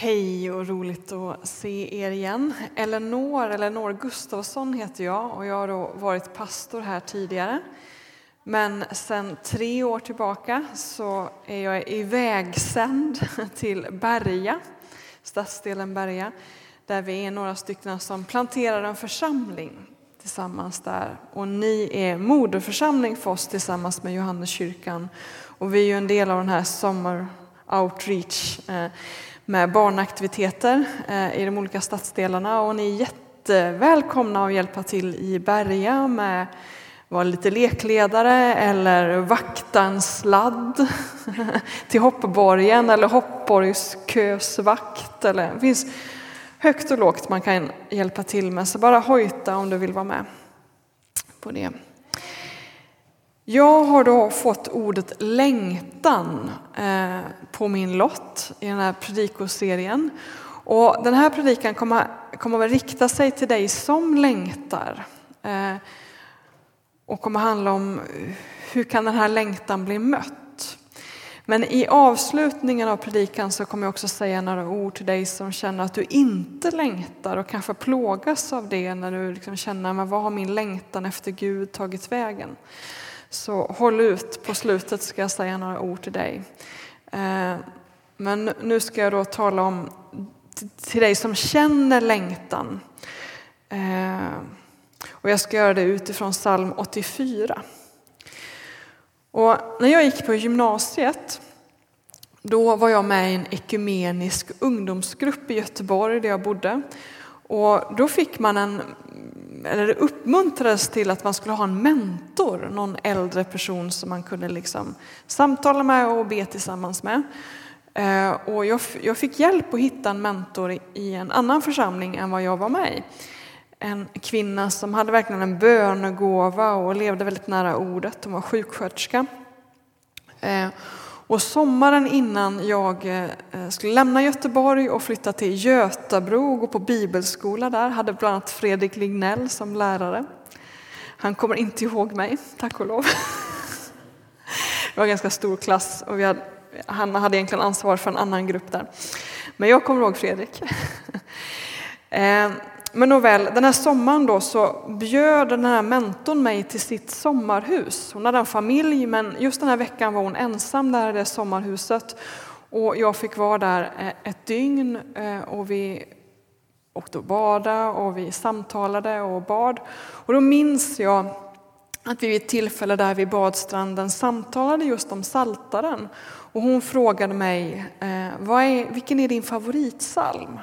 Hej och roligt att se er igen. Eleanor, Eleanor Gustafsson heter jag och jag har då varit pastor här tidigare. Men sedan tre år tillbaka så är jag ivägsänd till Berga, stadsdelen Berga, där vi är några stycken som planterar en församling tillsammans där. Och ni är moderförsamling för oss tillsammans med Johanneskyrkan. Och vi är ju en del av den här Summer Outreach eh, med barnaktiviteter eh, i de olika stadsdelarna och ni är jättevälkomna att hjälpa till i Berga med att vara lite lekledare eller vakta en sladd till hoppborgen eller hoppborgskösvakt. Eller, det finns högt och lågt man kan hjälpa till med, så bara hojta om du vill vara med på det. Jag har då fått ordet längtan eh, på min lott i den här predikoserien. Och den här predikan kommer, kommer att rikta sig till dig som längtar. Eh, och kommer handla om hur kan den här längtan bli mött. Men i avslutningen av predikan så kommer jag också säga några ord till dig som känner att du inte längtar och kanske plågas av det när du liksom känner, men vad har min längtan efter Gud tagit vägen? Så håll ut, på slutet ska jag säga några ord till dig. Eh, men nu ska jag då tala om till dig som känner längtan. Eh, och jag ska göra det utifrån psalm 84. Och när jag gick på gymnasiet då var jag med i en ekumenisk ungdomsgrupp i Göteborg där jag bodde. Och då fick man en eller uppmuntrades till att man skulle ha en mentor, någon äldre person som man kunde liksom samtala med och be tillsammans med. Eh, och jag, jag fick hjälp att hitta en mentor i en annan församling än vad jag var med i. En kvinna som hade verkligen en bönegåva och levde väldigt nära ordet. Hon var sjuksköterska. Eh, och sommaren innan jag eh, skulle lämna Göteborg och flytta till Götabro och gå på bibelskola där hade bland annat Fredrik Lignell som lärare. Han kommer inte ihåg mig, tack och lov. Det var en ganska stor klass och vi hade, han hade egentligen ansvar för en annan grupp där. Men jag kommer ihåg Fredrik. Eh, men nåväl, den här sommaren då så bjöd den här mentorn mig till sitt sommarhus. Hon hade en familj men just den här veckan var hon ensam där i det sommarhuset. Och jag fick vara där eh, ett dygn eh, och vi åkte och badade, och vi samtalade och bad. Och då minns jag att vi vid ett tillfälle där vid badstranden samtalade just om saltaren. Och hon frågade mig, eh, vad är, vilken är din favoritsalm?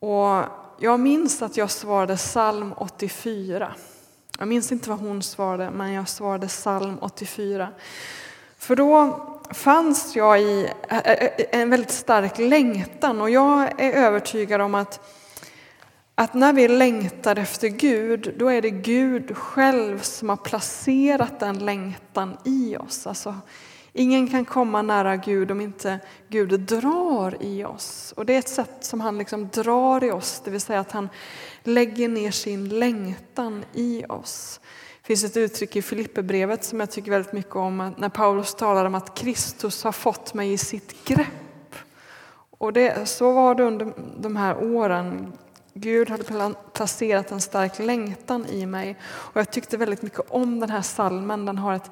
Och jag minns att jag svarade psalm 84. Jag minns inte vad hon svarade, men jag svarade psalm 84. För då fanns jag i en väldigt stark längtan och jag är övertygad om att, att när vi längtar efter Gud, då är det Gud själv som har placerat den längtan i oss. Alltså, Ingen kan komma nära Gud om inte Gud drar i oss. Och det är ett sätt som han liksom drar i oss, det vill säga att han lägger ner sin längtan i oss. Det finns ett uttryck i Filipperbrevet som jag tycker väldigt mycket om, när Paulus talar om att Kristus har fått mig i sitt grepp. Och det, så var det under de här åren. Gud hade placerat en stark längtan i mig. Och jag tyckte väldigt mycket om den här salmen. Den har ett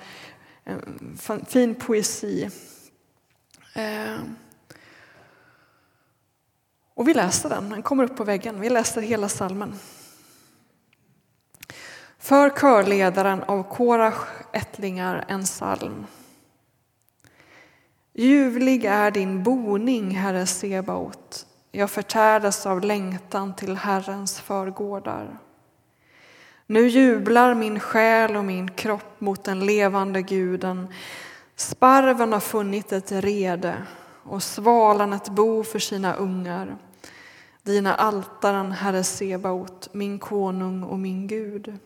fin poesi. Eh, och vi läser den, den kommer upp på väggen. Vi läser hela salmen. För körledaren av Korach ättlingar en psalm. Ljuvlig är din boning, Herre Sebaot. Jag förtärdes av längtan till Herrens förgårdar. Nu jublar min själ och min kropp mot den levande guden. Sparven har funnit ett rede och svalan ett bo för sina ungar. Dina altaren, Herre Sebaot, min konung och min Gud.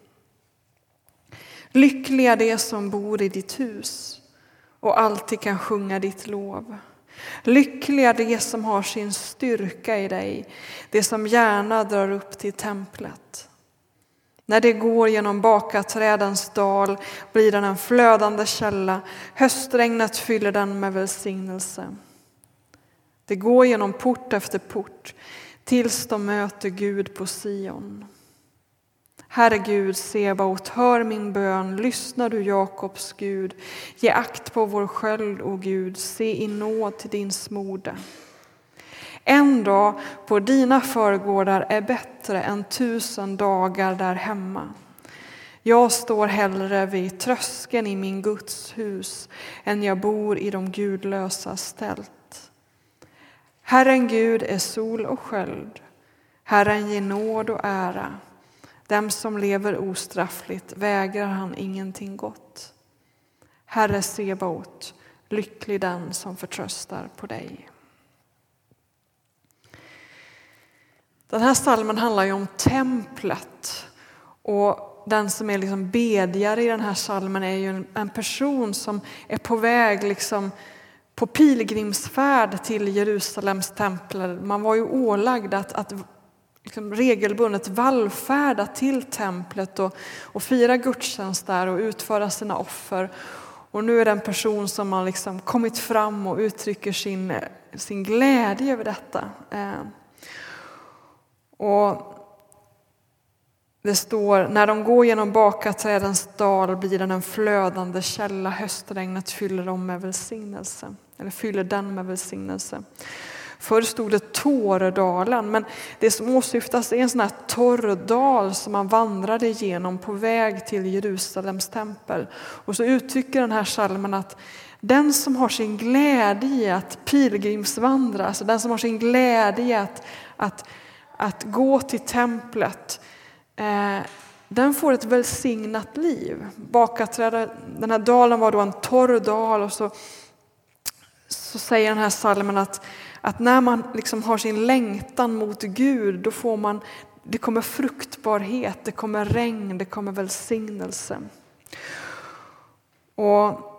Lyckliga de som bor i ditt hus och alltid kan sjunga ditt lov. Lyckliga de som har sin styrka i dig, de som gärna drar upp till templet. När det går genom bakaträdens dal blir den en flödande källa. Höstregnet fyller den med välsignelse. Det går genom port efter port tills de möter Gud på Sion. Herre Gud, Sebaot, hör min bön, lyssna du Jakobs Gud. Ge akt på vår sköld, o Gud, se i nåd till din smorde. En dag på dina förgårdar är bättre än tusen dagar där hemma. Jag står hellre vid tröskeln i min Guds hus än jag bor i de gudlösa tält. Herren Gud är sol och sköld. Herren ger nåd och ära. Dem som lever ostraffligt vägrar han ingenting gott. Herre Sebaot, lycklig den som förtröstar på dig. Den här salmen handlar ju om templet. Och den som är liksom bedjare i den här salmen är ju en person som är på väg liksom på pilgrimsfärd till Jerusalems tempel. Man var ju ålagd att, att liksom regelbundet vallfärda till templet och, och fira gudstjänst där och utföra sina offer. Och nu är det en person som har liksom kommit fram och uttrycker sin, sin glädje över detta. Eh, och det står, när de går genom bakaträdens dal blir den en flödande källa, höstregnet fyller dem med välsignelse, eller fyller den med välsignelse. Förr stod det Tåredalen, men det som åsyftas är en sån här torr dal som man vandrade igenom på väg till Jerusalems tempel. Och så uttrycker den här salmen att den som har sin glädje i att pilgrimsvandra, alltså den som har sin glädje i att, att att gå till templet, eh, den får ett välsignat liv. Bakaträda, den här dalen var då en torr dal och så, så säger den här salmen att, att när man liksom har sin längtan mot Gud, då får man, det kommer fruktbarhet, det kommer regn, det kommer välsignelse. Och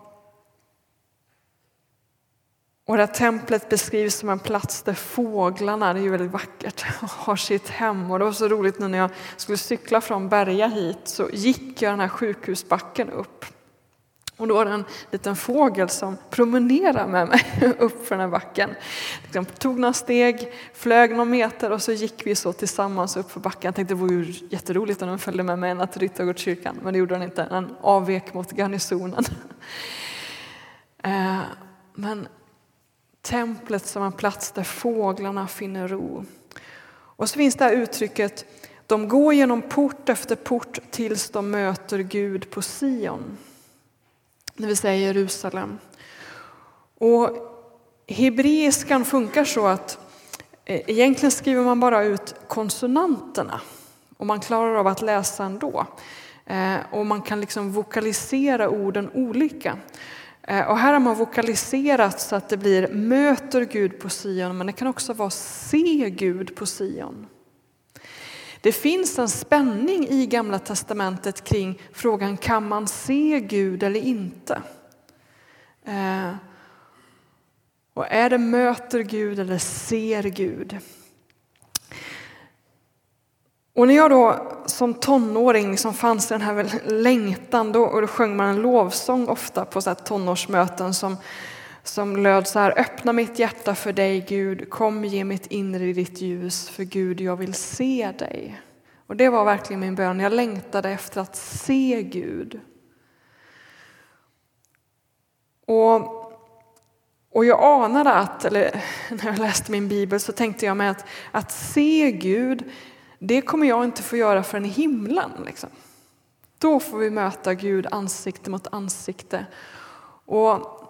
och det här templet beskrivs som en plats där fåglarna, det är ju väldigt vackert, har sitt hem. Och det var så roligt nu när jag skulle cykla från Berga hit så gick jag den här sjukhusbacken upp. Och då var det en liten fågel som promenerade med mig upp för den här backen. Liksom tog några steg, flög några meter och så gick vi så tillsammans upp för backen. Jag tänkte det vore ju jätteroligt om den följde med mig ända till Ryttargårdskyrkan, men det gjorde den inte. Den avvek mot garnisonen. Eh, men Templet som en plats där fåglarna finner ro. Och så finns det här uttrycket de går genom port efter port tills de möter Gud på Sion, det vill säga Jerusalem. Och hebreiskan funkar så att eh, egentligen skriver man bara ut konsonanterna och man klarar av att läsa ändå. Eh, och man kan liksom vokalisera orden olika. Eh, och här har man vokaliserat så att det blir möter Gud på Sion, men det kan också vara se Gud på Sion. Det finns en spänning i Gamla testamentet kring frågan kan man se Gud eller inte? Eh, och är det möter Gud eller ser Gud? Och när jag då som tonåring liksom fanns den här längtan, då, och då sjöng man en lovsång ofta på så här tonårsmöten som, som löd så här, öppna mitt hjärta för dig Gud, kom ge mitt inre i ditt ljus, för Gud jag vill se dig. Och det var verkligen min bön, jag längtade efter att se Gud. Och och jag anade att, eller när jag läste min bibel så tänkte jag mig att, att se Gud, det kommer jag inte få göra förrän i himlen. Liksom. Då får vi möta Gud ansikte mot ansikte. Och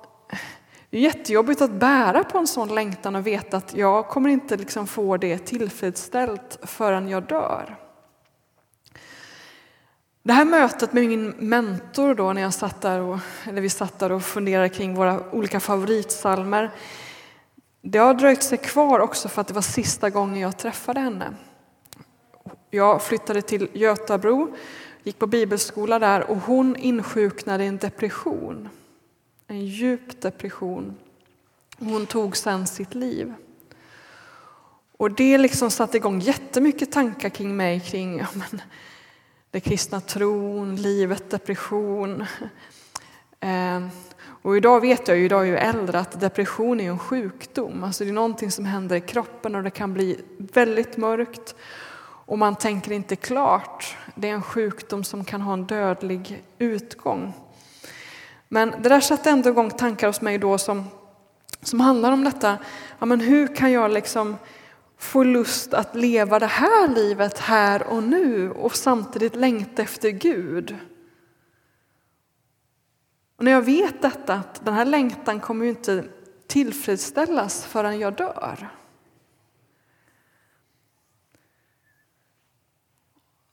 det är jättejobbigt att bära på en sån längtan och veta att jag kommer inte liksom få det tillfredsställt förrän jag dör. Det här mötet med min mentor då när jag satt där och, eller vi satt där och funderade kring våra olika favoritsalmer. Det har dröjt sig kvar också för att det var sista gången jag träffade henne. Jag flyttade till Götabro, gick på bibelskola där och hon insjuknade i en depression. En djup depression. Hon tog sen sitt liv. Och det liksom satte igång jättemycket tankar kring mig kring ja, men, den kristna tron, livet, depression. Eh, Och idag vet jag idag är jag äldre, att depression är en sjukdom. Alltså det är någonting som händer i kroppen och det kan bli väldigt mörkt och man tänker inte klart. Det är en sjukdom som kan ha en dödlig utgång. Men det där satte ändå igång tankar hos mig då som, som handlar om detta. Ja, men hur kan jag liksom få lust att leva det här livet här och nu och samtidigt längta efter Gud? Och när jag vet detta, att den här längtan kommer ju inte tillfredsställas förrän jag dör.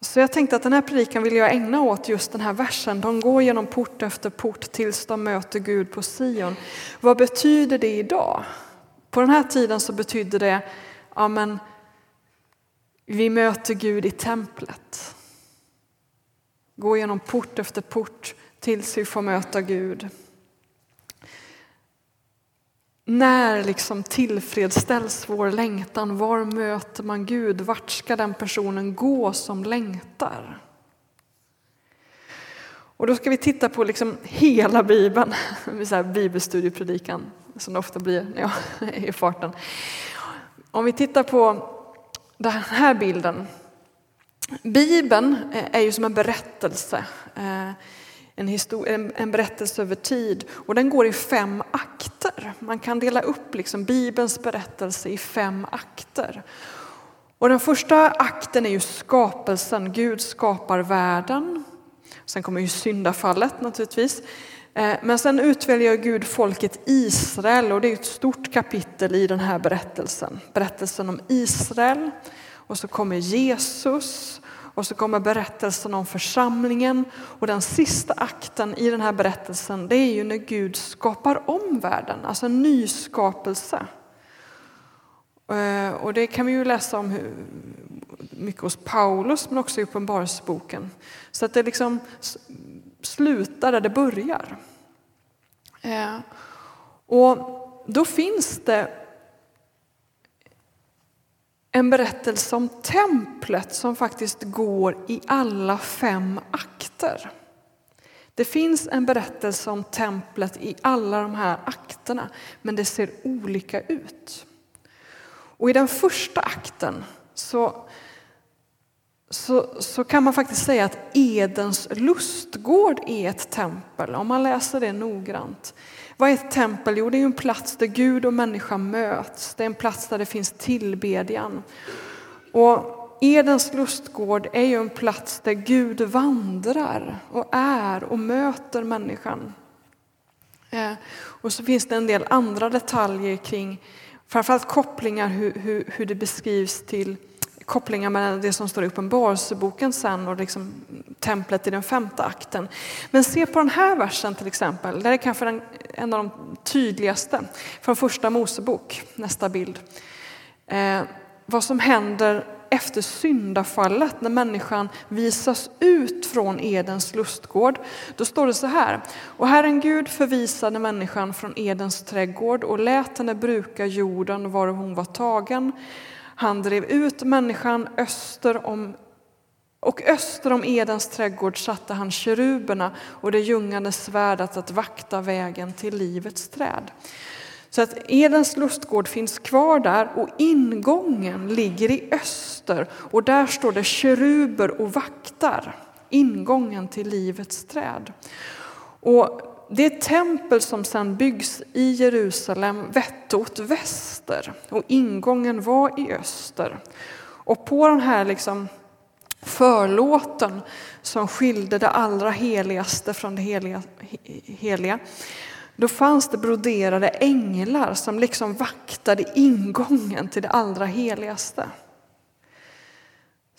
Så jag tänkte att den här predikan vill jag ägna åt just den här versen. De går genom port efter port tills de möter Gud på Sion. Vad betyder det idag? På den här tiden så betydde det, ja men vi möter Gud i templet. Gå genom port efter port tills vi får möta Gud. När liksom tillfredsställs vår längtan? Var möter man Gud? Vart ska den personen gå som längtar? Och då ska vi titta på liksom hela Bibeln, så här bibelstudiepredikan som det ofta blir när jag är i farten. Om vi tittar på den här bilden. Bibeln eh, är ju som en berättelse. Eh, en, en, en, berättelse över tid och den går i fem akter. Man kan dela upp liksom Bibelns berättelse i fem akter. Och den första akten är ju skapelsen. Gud skapar världen. Sen kommer ju syndafallet naturligtvis. Eh, men sen utväljer Gud folket Israel och det är ett stort kapitel i den här berättelsen. Berättelsen om Israel och så kommer Jesus och så kommer berättelsen om församlingen och den sista akten i den här berättelsen det är ju när Gud skapar om världen, alltså en nyskapelse. Eh, och det kan vi ju läsa om mycket hos Paulus men också i Uppenbarelseboken. Så att det liksom slutar där det börjar. Eh, och då finns det en berättelse om templet som faktiskt går i alla fem akter. Det finns en berättelse om templet i alla de här akterna, men det ser olika ut. Och i den första akten så, så, så kan man faktiskt säga att Edens lustgård är ett tempel, om man läser det noggrant. Vad är ett tempel? Jo, det är en plats där Gud och människa möts. Det är en plats där det finns tillbedjan. Och Edens lustgård är ju en plats där Gud vandrar och är och möter människan. Eh, och så finns det en del andra detaljer kring framförallt kopplingar hur, hur, hur det beskrivs till kopplingar mellan det som står i Uppenbarelseboken sen och liksom templet i den femte akten. Men se på den här versen till exempel, det är kanske den, en av de tydligaste från första Mosebok, nästa bild. Eh, vad som händer efter syndafallet, när människan visas ut från Edens lustgård, då står det så här. Och Herren Gud förvisade människan från Edens trädgård och lät henne bruka jorden var hon var tagen. Han drev ut människan öster om och öster om Edens trädgård satte han keruberna och det ljungande svärdet att vakta vägen till livets träd. Så att Edens lustgård finns kvar där och ingången ligger i öster och där står det keruber och vaktar ingången till livets träd. Och det tempel som sedan byggs i Jerusalem vette åt väster och ingången var i öster. Och på den här liksom förlåten som skilde det allra heligaste från det heliga, heliga då fanns det broderade änglar som liksom vaktade ingången till det allra heligaste.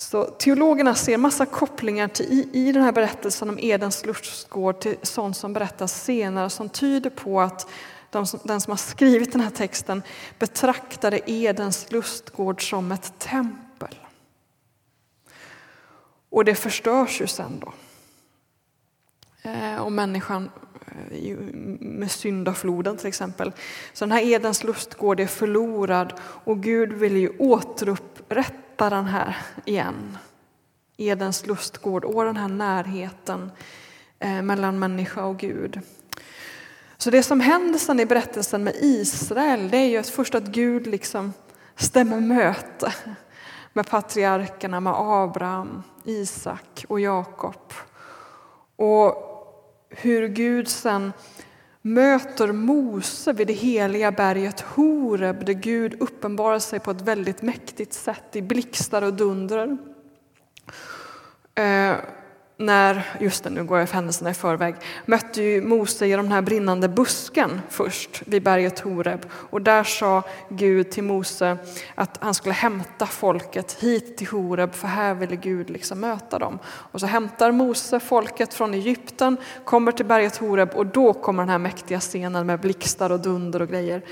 Så teologerna ser massa kopplingar till, i, i den här berättelsen om Edens lustgård till sånt som berättas senare som tyder på att de som, den som har skrivit den här texten betraktade Edens lustgård som ett tempel. Och det förstörs ju sen då. Eh, och människan eh, med syndafloden till exempel. Så den här Edens lustgård är förlorad och Gud vill ju återupprätta släppa den här igen. Edens lustgård och den här närheten eh, mellan människa och Gud. Så det som händer sen i berättelsen med Israel, det är ju att först att Gud liksom stämmer möte med patriarkerna, med Abraham, Isak och Jakob. Och hur Gud sen möter Mose vid det heliga berget Horeb där Gud uppenbarar sig på ett väldigt mäktigt sätt i blixtar och dunder. Eh, när, just det, nu går jag händelserna i förväg, mötte ju Mose i den här brinnande busken först vid berget Horeb. Och där sa Gud till Mose att han skulle hämta folket hit till Horeb för här ville Gud liksom möta dem. Och så hämtar Mose folket från Egypten, kommer till berget Horeb och då kommer den här mäktiga scenen med blixtar och dunder och grejer.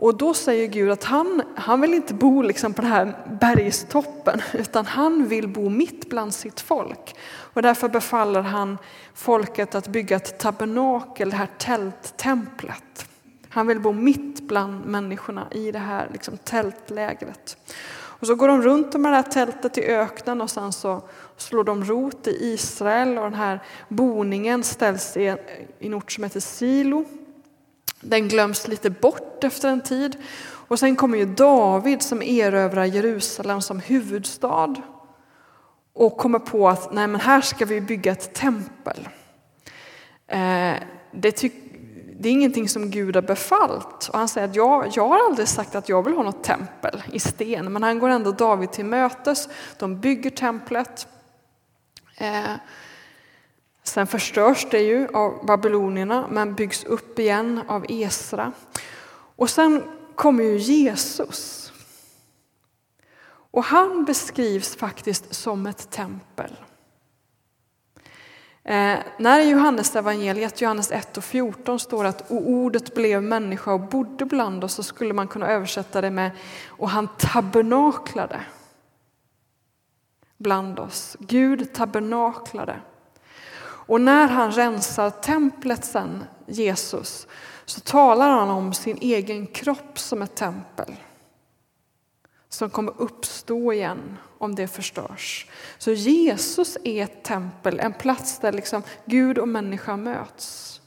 Och då säger Gud att han, han vill inte bo liksom på den här bergstoppen utan han vill bo mitt bland sitt folk. Och därför befaller han folket att bygga ett tabernakel, det här tälttemplet. Han vill bo mitt bland människorna i det här liksom, tältlägret. Och så går de runt med det här tältet i öknen och sen så slår de rot i Israel och den här boningen ställs i en ort som heter Silo den glöms lite bort efter en tid. Och sen kommer ju David som erövrar Jerusalem som huvudstad och kommer på att nej, men här ska vi bygga ett tempel. Eh, det, tyck, det är ingenting som Gud har befallt. Och han säger att jag, jag har aldrig sagt att jag vill ha något tempel i sten, men han går ändå David till mötes. De bygger templet. Eh, Sen förstörs det ju av babylonierna men byggs upp igen av Esra. Och sen kommer ju Jesus. Och han beskrivs faktiskt som ett tempel. Eh, när i Johannes evangeliet, Johannes 1 och 14 står att och ordet blev människa och bodde bland oss så skulle man kunna översätta det med och han tabernaklade bland oss. Gud tabernaklade. Och när han rensar templet sen, Jesus, så talar han om sin egen kropp som ett tempel som kommer uppstå igen om det förstörs. Så Jesus är ett tempel, en plats där liksom Gud och människa möts.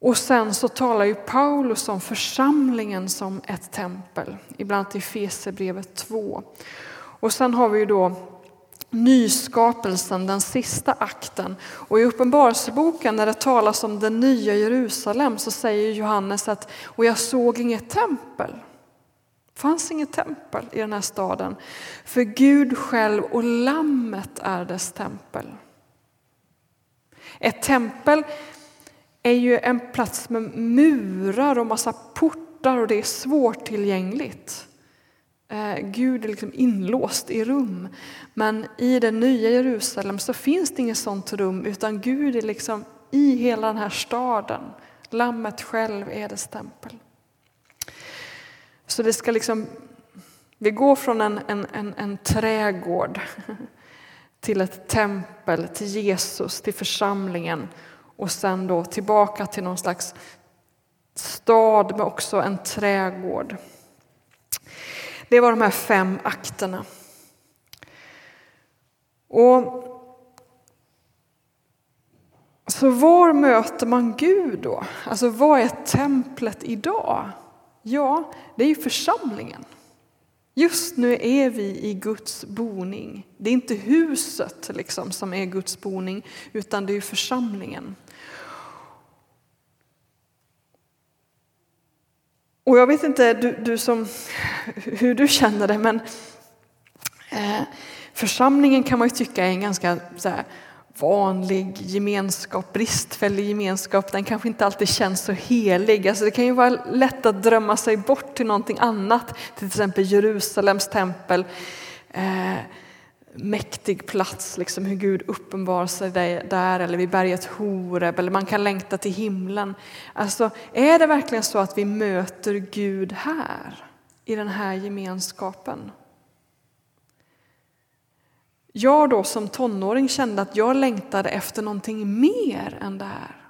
Och sen så talar ju Paulus om församlingen som ett tempel, ibland i Fesebrevet 2. Och sen har vi ju då nyskapelsen, den sista akten. Och i Uppenbarelseboken när det talas om det nya Jerusalem så säger Johannes att och jag såg inget tempel. Det fanns inget tempel i den här staden. För Gud själv och lammet är dess tempel. Ett tempel är ju en plats med murar och massa portar och det är svårtillgängligt. Eh, Gud är liksom inlåst i rum. Men i det nya Jerusalem så finns det inget sånt rum utan Gud är liksom i hela den här staden. Lammet själv är dess tempel. Så det ska liksom, vi går från en, en, en, en trädgård till ett tempel, till Jesus, till församlingen och sen då tillbaka till någon slags stad med också en trädgård. Det var de här fem akterna. Och så var möter man Gud då? Alltså vad är templet idag? Ja, det är ju församlingen. Just nu är vi i Guds boning. Det är inte huset liksom som är Guds boning, utan det är församlingen. Och jag vet inte du, du som, hur du känner det, men eh, församlingen kan man ju tycka är en ganska så här, vanlig gemenskap, bristfällig gemenskap. Den kanske inte alltid känns så helig. Alltså det kan ju vara lätt att drömma sig bort till någonting annat, till exempel Jerusalems tempel. Eh, mäktig plats, liksom hur Gud uppenbarar sig där eller vid berget Horeb eller man kan längta till himlen. Alltså, är det verkligen så att vi möter Gud här, i den här gemenskapen? Jag då som tonåring kände att jag längtade efter någonting mer än det här.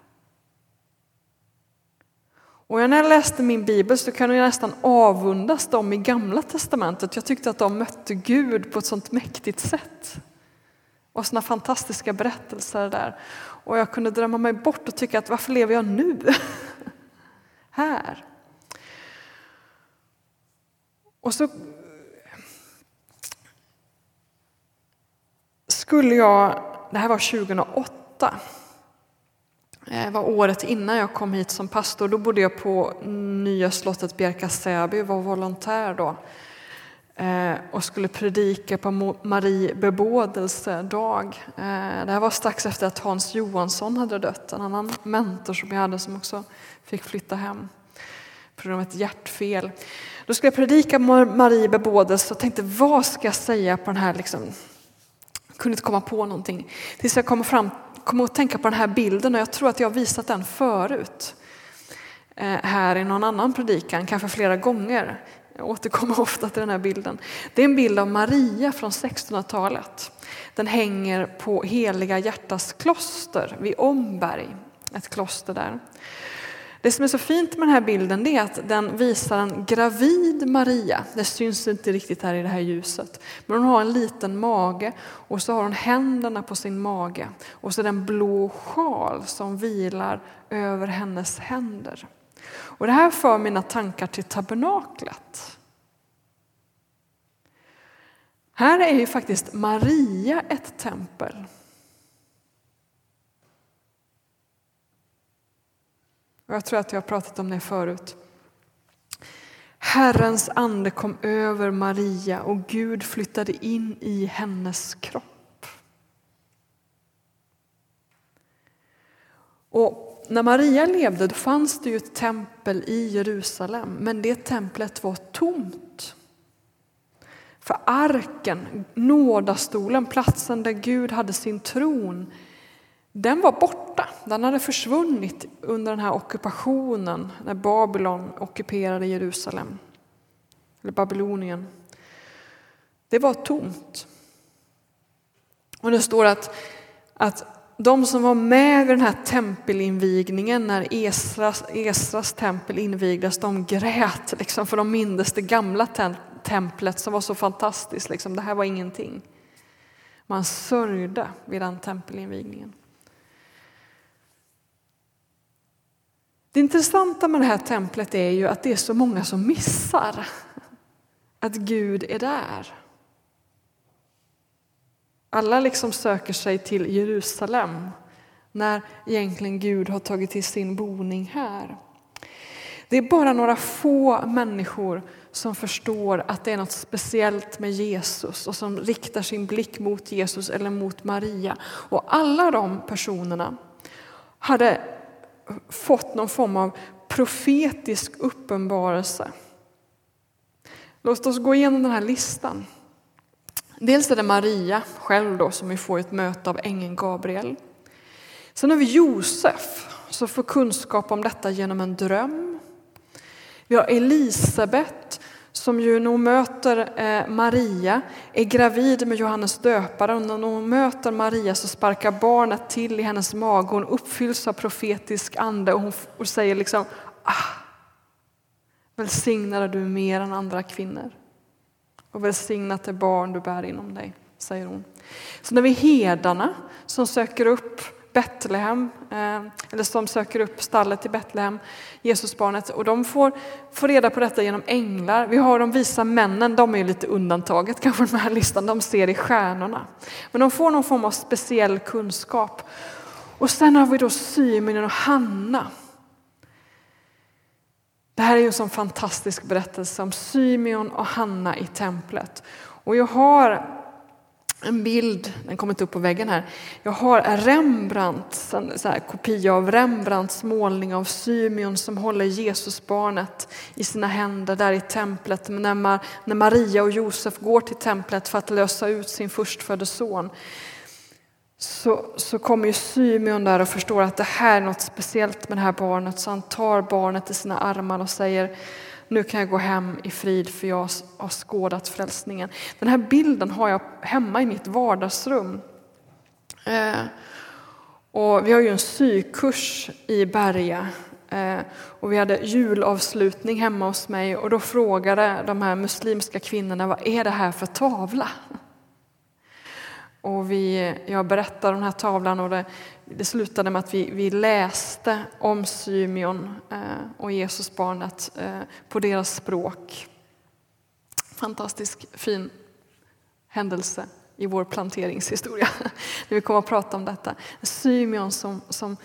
Och när jag läste min bibel så kunde jag nästan avundas dem i Gamla testamentet. Jag tyckte att de mötte Gud på ett sånt mäktigt sätt. Och såna fantastiska berättelser där. Och jag kunde drömma mig bort och tycka att varför lever jag nu? här. Och så skulle jag, det här var 2008, Eh, var året innan jag kom hit som pastor. Då bodde jag på nya slottet Bjärka Säby, och var volontär då eh, och skulle predika på Marie bebådelsedag. Eh, det här var strax efter att Hans Johansson hade dött, en annan mentor som jag hade som också fick flytta hem på grund av ett hjärtfel. Då skulle jag predika Marie bebådelse och tänkte vad ska jag säga på den här liksom, jag kunde inte komma på någonting. Tills jag kom, fram, kom att tänka på den här bilden och jag tror att jag har visat den förut. Eh, här i någon annan predikan, kanske flera gånger. Jag återkommer ofta till den här bilden. Det är en bild av Maria från 1600-talet. Den hänger på Heliga hjärtas kloster vid Omberg, ett kloster där. Det som är så fint med den här bilden är att den visar en gravid Maria. Det syns inte riktigt här i det här ljuset. Men hon har en liten mage och så har hon händerna på sin mage. Och så den en blå sjal som vilar över hennes händer. Och det här för mina tankar till tabernaklet. Här är ju faktiskt Maria ett tempel. Och jag tror att jag har pratat om det förut. Herrens ande kom över Maria och Gud flyttade in i hennes kropp. Och när Maria levde då fanns det ju ett tempel i Jerusalem, men det templet var tomt. För arken, nådastolen, platsen där Gud hade sin tron, den var borta. Den hade försvunnit under den här ockupationen när Babylon ockuperade Jerusalem. Eller Babylonien. Det var tomt. Och det står att, att de som var med vid den här tempelinvigningen när Esras, Esras tempel invigdes, de grät liksom, för de mindes det gamla templet som var så fantastiskt. Liksom. Det här var ingenting. Man sörjde vid den tempelinvigningen. Det intressanta med det här templet är ju att det är så många som missar att Gud är där. Alla liksom söker sig till Jerusalem när egentligen Gud har tagit till sin boning här. Det är bara några få människor som förstår att det är något speciellt med Jesus och som riktar sin blick mot Jesus eller mot Maria. Och alla de personerna hade fått någon form av profetisk uppenbarelse. Låt oss gå igenom den här listan. Dels är det Maria själv då, som vi får ett möte av ängeln Gabriel. Sen har vi Josef som får kunskap om detta genom en dröm. Vi har Elisabet som ju när hon möter eh, Maria är gravid med Johannes döparen. Och när hon möter Maria så sparkar barnet till i hennes mage. Hon uppfylls av profetisk ande och hon och säger liksom ah, Välsignad är du mer än andra kvinnor och välsignat är barn du bär inom dig, säger hon. Så när vi hedarna som söker upp Betlehem, eh, eller som söker upp stallet i Betlehem, Jesusbarnet, och de får, får reda på detta genom änglar. Vi har de visa männen, de är lite undantaget kanske den här listan, de ser i stjärnorna. Men de får någon form av speciell kunskap. Och sen har vi då Symeon och Hanna. Det här är ju en sån fantastisk berättelse om Symeon och Hanna i templet. Och jag har en bild, den kommer inte upp på väggen här. Jag har Rembrandt, en så här kopia av Rembrandts målning av Symeon som håller Jesusbarnet i sina händer där i templet. När, när Maria och Josef går till templet för att lösa ut sin förstfödde son så, så kommer ju Symeon där och förstår att det här är något speciellt med det här barnet så han tar barnet i sina armar och säger nu kan jag gå hem i frid för jag har skådat frälsningen. Den här bilden har jag hemma i mitt vardagsrum. Eh, och vi har ju en sykurs i Berga eh, och vi hade julavslutning hemma hos mig och då frågade de här muslimska kvinnorna vad är det här för tavla? Och vi, jag berättade om den här tavlan och det, det slutade med att vi, vi läste om Symeon eh, och Jesusbarnet eh, på deras språk. Fantastisk fin händelse i vår planteringshistoria. När vi kommer att prata om detta. Symeon som, som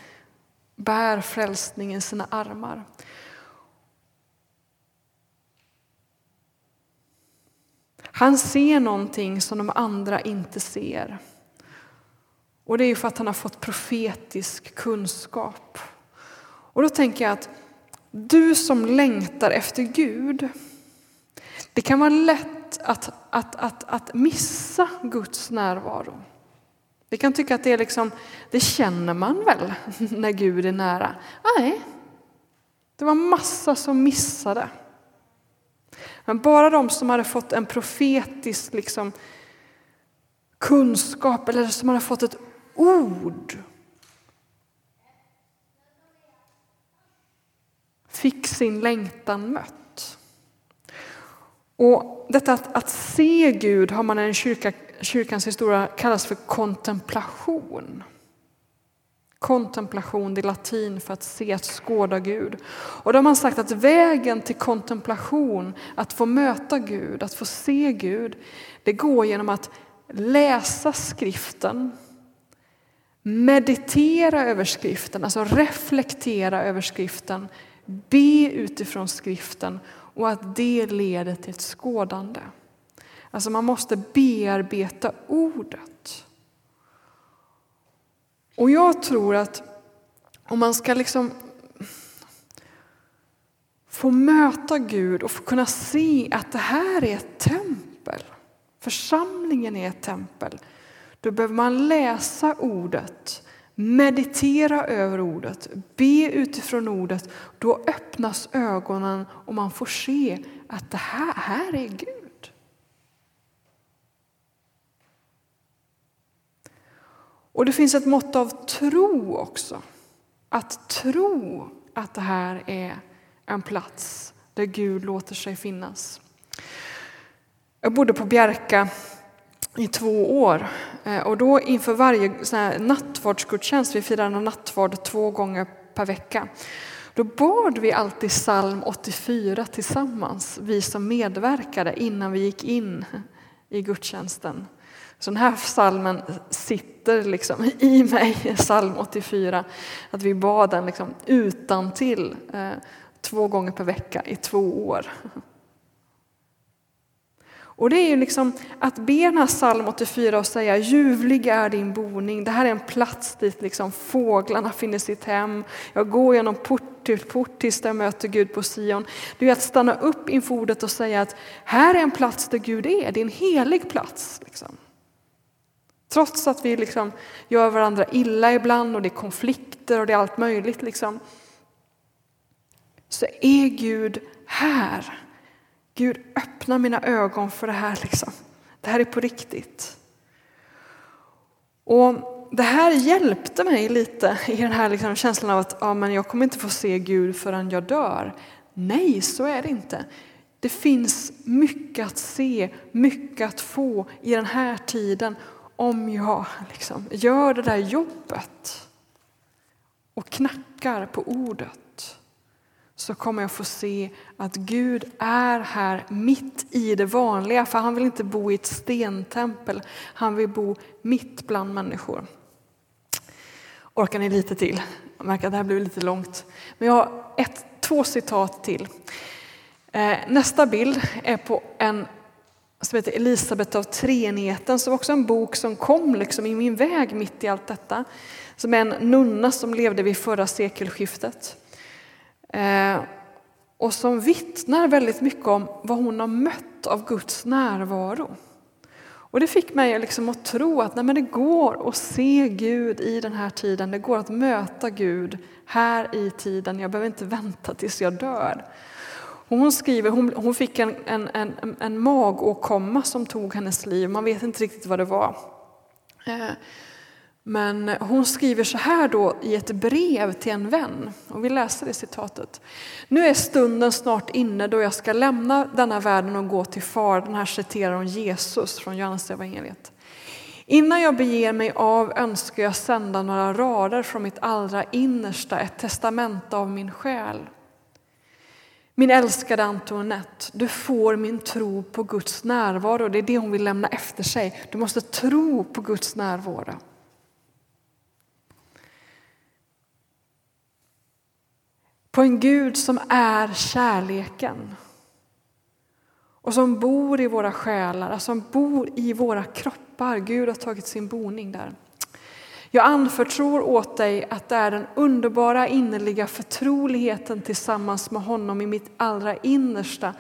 bär frälsningen i sina armar. Han ser någonting som de andra inte ser. Och det är ju för att han har fått profetisk kunskap. Och då tänker jag att du som längtar efter Gud, det kan vara lätt att, att, att, att missa Guds närvaro. Vi kan tycka att det är liksom, det känner man väl när Gud är nära? Nej, det var massa som missade. Men bara de som hade fått en profetisk liksom, kunskap eller som hade fått ett ord fick sin längtan mött. Och detta att, att se Gud har man i kyrka, kyrkans historia kallas för kontemplation. Kontemplation, det är latin för att se, att skåda Gud. Och då har man sagt att vägen till kontemplation, att få möta Gud, att få se Gud, det går genom att läsa skriften, meditera över skriften, alltså reflektera över skriften, be utifrån skriften och att det leder till ett skådande. Alltså man måste bearbeta ordet. Och jag tror att om man ska liksom få möta Gud och få kunna se att det här är ett tempel, församlingen är ett tempel, då behöver man läsa ordet, meditera över ordet, be utifrån ordet. Då öppnas ögonen och man får se att det här, här är Gud. Och det finns ett mått av tro också. Att tro att det här är en plats där Gud låter sig finnas. Jag bodde på Bjärka i två år Eh, och då inför varje nattvardsgudstjänst, vi firade nattvard två gånger per vecka, då bad vi alltid psalm 84 tillsammans, vi som medverkade innan vi gick in i gudstjänsten. Så den här psalmen sitter liksom i mig, psalm 84, att vi bad den liksom utan till eh, två gånger per vecka i två år. Och det är ju liksom att be den här psalm 84 och säga ljuvlig är din boning. Det här är en plats dit liksom fåglarna finner sitt hem. Jag går genom port till port tills jag möter Gud på Sion. Det är att stanna upp inför ordet och säga att här är en plats där Gud är. Det är en helig plats. Liksom. Trots att vi liksom gör varandra illa ibland och det är konflikter och det är allt möjligt. Liksom, så är Gud här. Gud öppna mina ögon för det här. Liksom. Det här är på riktigt. Och Det här hjälpte mig lite i den här liksom känslan av att ja, men jag kommer inte få se Gud förrän jag dör. Nej, så är det inte. Det finns mycket att se, mycket att få i den här tiden om jag liksom gör det där jobbet och knackar på ordet så kommer jag få se att Gud är här mitt i det vanliga. För han vill inte bo i ett stentempel, han vill bo mitt bland människor. Orkar ni lite till? Jag märker att det här blir lite långt. Men jag har ett, två citat till. Eh, nästa bild är på en som heter Elisabet av treenigheten, som också en bok som kom liksom i min väg mitt i allt detta. Som är en nunna som levde vid förra sekelskiftet. Eh, och som vittnar väldigt mycket om vad hon har mött av Guds närvaro. Och det fick mig liksom att tro att nej, men det går att se Gud i den här tiden. Det går att möta Gud här i tiden. Jag behöver inte vänta tills jag dör. Hon skriver, hon, hon fick en, en, en, en magåkomma som tog hennes liv. Man vet inte riktigt vad det var. Eh, men hon skriver så här då i ett brev till en vän. Och vi läser det citatet. Nu är stunden snart inne då jag ska lämna denna världen och gå till far. Den här citerar hon Jesus från Johannes evangeliet. Innan jag beger mig av önskar jag sända några rader från mitt allra innersta, ett testamente av min själ. Min älskade Antoinette, du får min tro på Guds närvaro. Det är det hon vill lämna efter sig. Du måste tro på Guds närvaro. På en Gud som är kärleken och som bor i våra själar, alltså som bor i våra kroppar. Gud har tagit sin boning där. Jag anförtror åt dig att det är den underbara innerliga förtroligheten tillsammans med honom i mitt allra innersta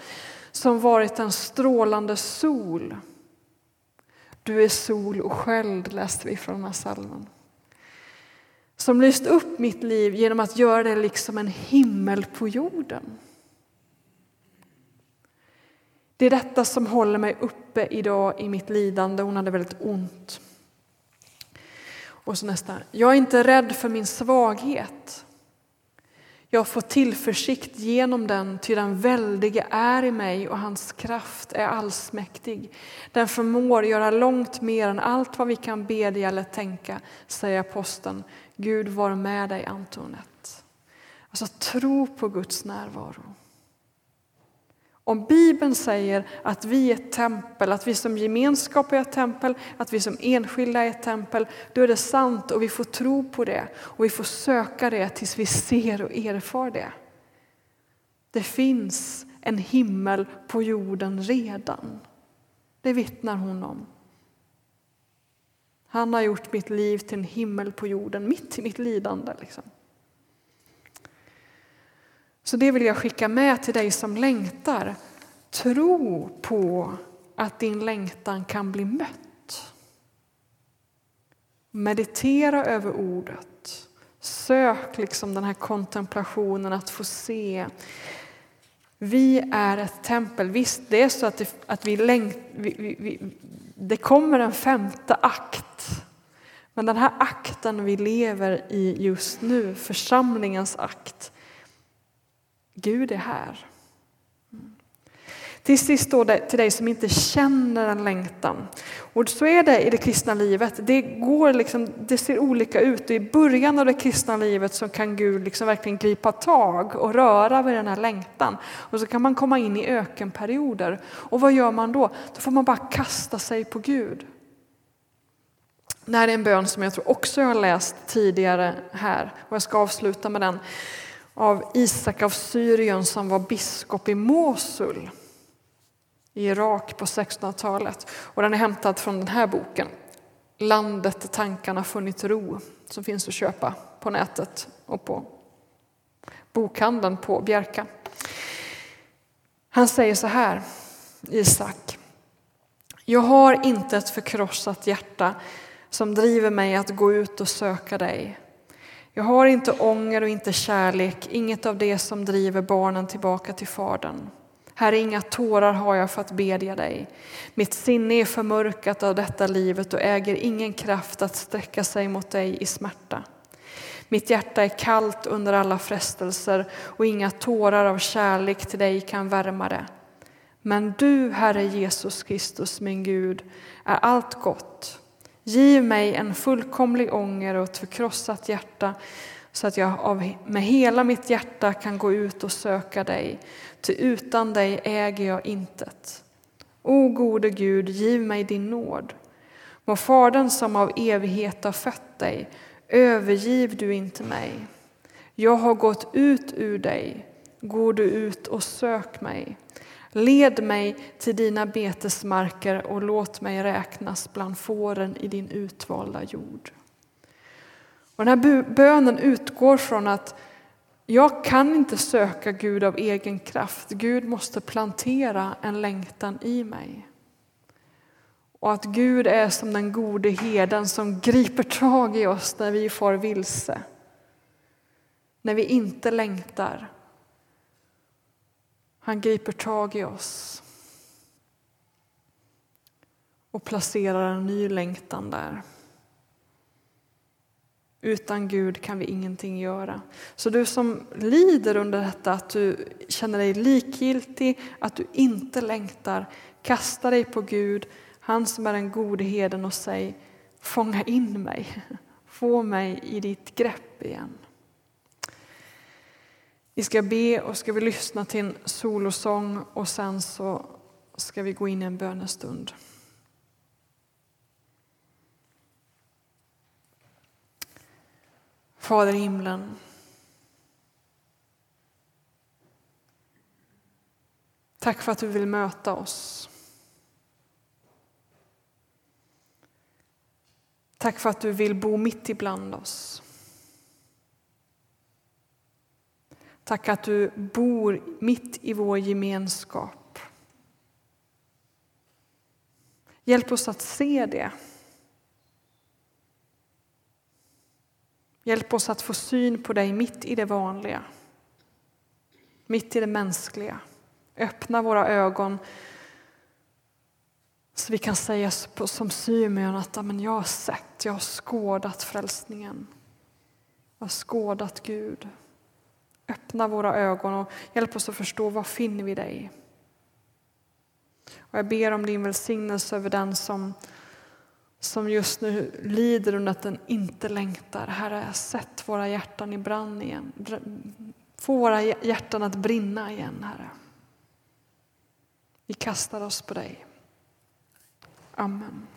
som varit en strålande sol. Du är sol och sköld, läste vi från den här salmen. Som lyst upp mitt liv genom att göra det liksom en himmel på jorden. Det är detta som håller mig uppe idag i mitt lidande. Hon hade väldigt ont. Och så nästa. Jag är inte rädd för min svaghet. Jag får tillförsikt genom den, ty den väldige är i mig och hans kraft är allsmäktig. Den förmår göra långt mer än allt vad vi kan bedja eller tänka, säger aposteln. Gud var med dig, Antoinette. Alltså tro på Guds närvaro. Om Bibeln säger att vi är ett tempel, att vi som gemenskap är ett tempel, att vi som enskilda är ett tempel, då är det sant och vi får tro på det och vi får söka det tills vi ser och erfar det. Det finns en himmel på jorden redan. Det vittnar hon om. Han har gjort mitt liv till en himmel på jorden, mitt i mitt lidande. Liksom. Så det vill jag skicka med till dig som längtar. Tro på att din längtan kan bli mött. Meditera över ordet. Sök liksom den här kontemplationen att få se. Vi är ett tempel. Visst, det är så att, det, att vi, längt, vi, vi, vi det kommer en femte akt. Men den här akten vi lever i just nu, församlingens akt, Gud är här. Till sist då till dig som inte känner en längtan. Och så är det i det kristna livet. Det, går liksom, det ser olika ut. I början av det kristna livet så kan Gud liksom verkligen gripa tag och röra vid den här längtan. Och så kan man komma in i ökenperioder. Och vad gör man då? Då får man bara kasta sig på Gud. Det här är en bön som jag tror också jag har läst tidigare här och jag ska avsluta med den av Isak av Syrien som var biskop i Mosul i Irak på 1600-talet. Och den är hämtad från den här boken, Landet där tankarna funnit ro, som finns att köpa på nätet och på bokhandeln på Bjärka. Han säger så här, Isak. Jag har inte ett förkrossat hjärta som driver mig att gå ut och söka dig. Jag har inte ånger och inte kärlek, inget av det som driver barnen tillbaka till Fadern. Herre, inga tårar har jag för att bedja dig. Mitt sinne är förmörkat av detta livet och äger ingen kraft att sträcka sig mot dig i smärta. Mitt hjärta är kallt under alla frestelser och inga tårar av kärlek till dig kan värma det. Men du, Herre Jesus Kristus, min Gud, är allt gott Giv mig en fullkomlig ånger och ett förkrossat hjärta så att jag med hela mitt hjärta kan gå ut och söka dig, ty utan dig äger jag intet. O gode Gud, giv mig din nåd. Må Fadern som av evighet har fött dig, övergiv du inte mig. Jag har gått ut ur dig, gå du ut och sök mig. Led mig till dina betesmarker och låt mig räknas bland fåren i din utvalda jord. Och den här bönen utgår från att jag kan inte söka Gud av egen kraft. Gud måste plantera en längtan i mig. Och att Gud är som den gode heden som griper tag i oss när vi får vilse. När vi inte längtar han griper tag i oss och placerar en ny längtan där. Utan Gud kan vi ingenting göra. Så du som lider under detta, att du känner dig likgiltig, att du inte längtar, kasta dig på Gud, han som är den gode heden och säg fånga in mig, få mig i ditt grepp igen. Vi ska be och ska vi lyssna till en solosång och sen så ska vi gå in i en bönestund. Fader i himlen. Tack för att du vill möta oss. Tack för att du vill bo mitt ibland oss. Tack att du bor mitt i vår gemenskap. Hjälp oss att se det. Hjälp oss att få syn på dig mitt i det vanliga, mitt i det mänskliga. Öppna våra ögon så vi kan säga som Symeon att jag har sett, jag har skådat frälsningen. Jag har skådat Gud. Öppna våra ögon och hjälp oss att förstå var finner vi dig. Och jag ber om din välsignelse över den som, som just nu lider under att den inte längtar. Herre, sätt våra hjärtan i brand igen. Få våra hjärtan att brinna igen, Herre. Vi kastar oss på dig. Amen.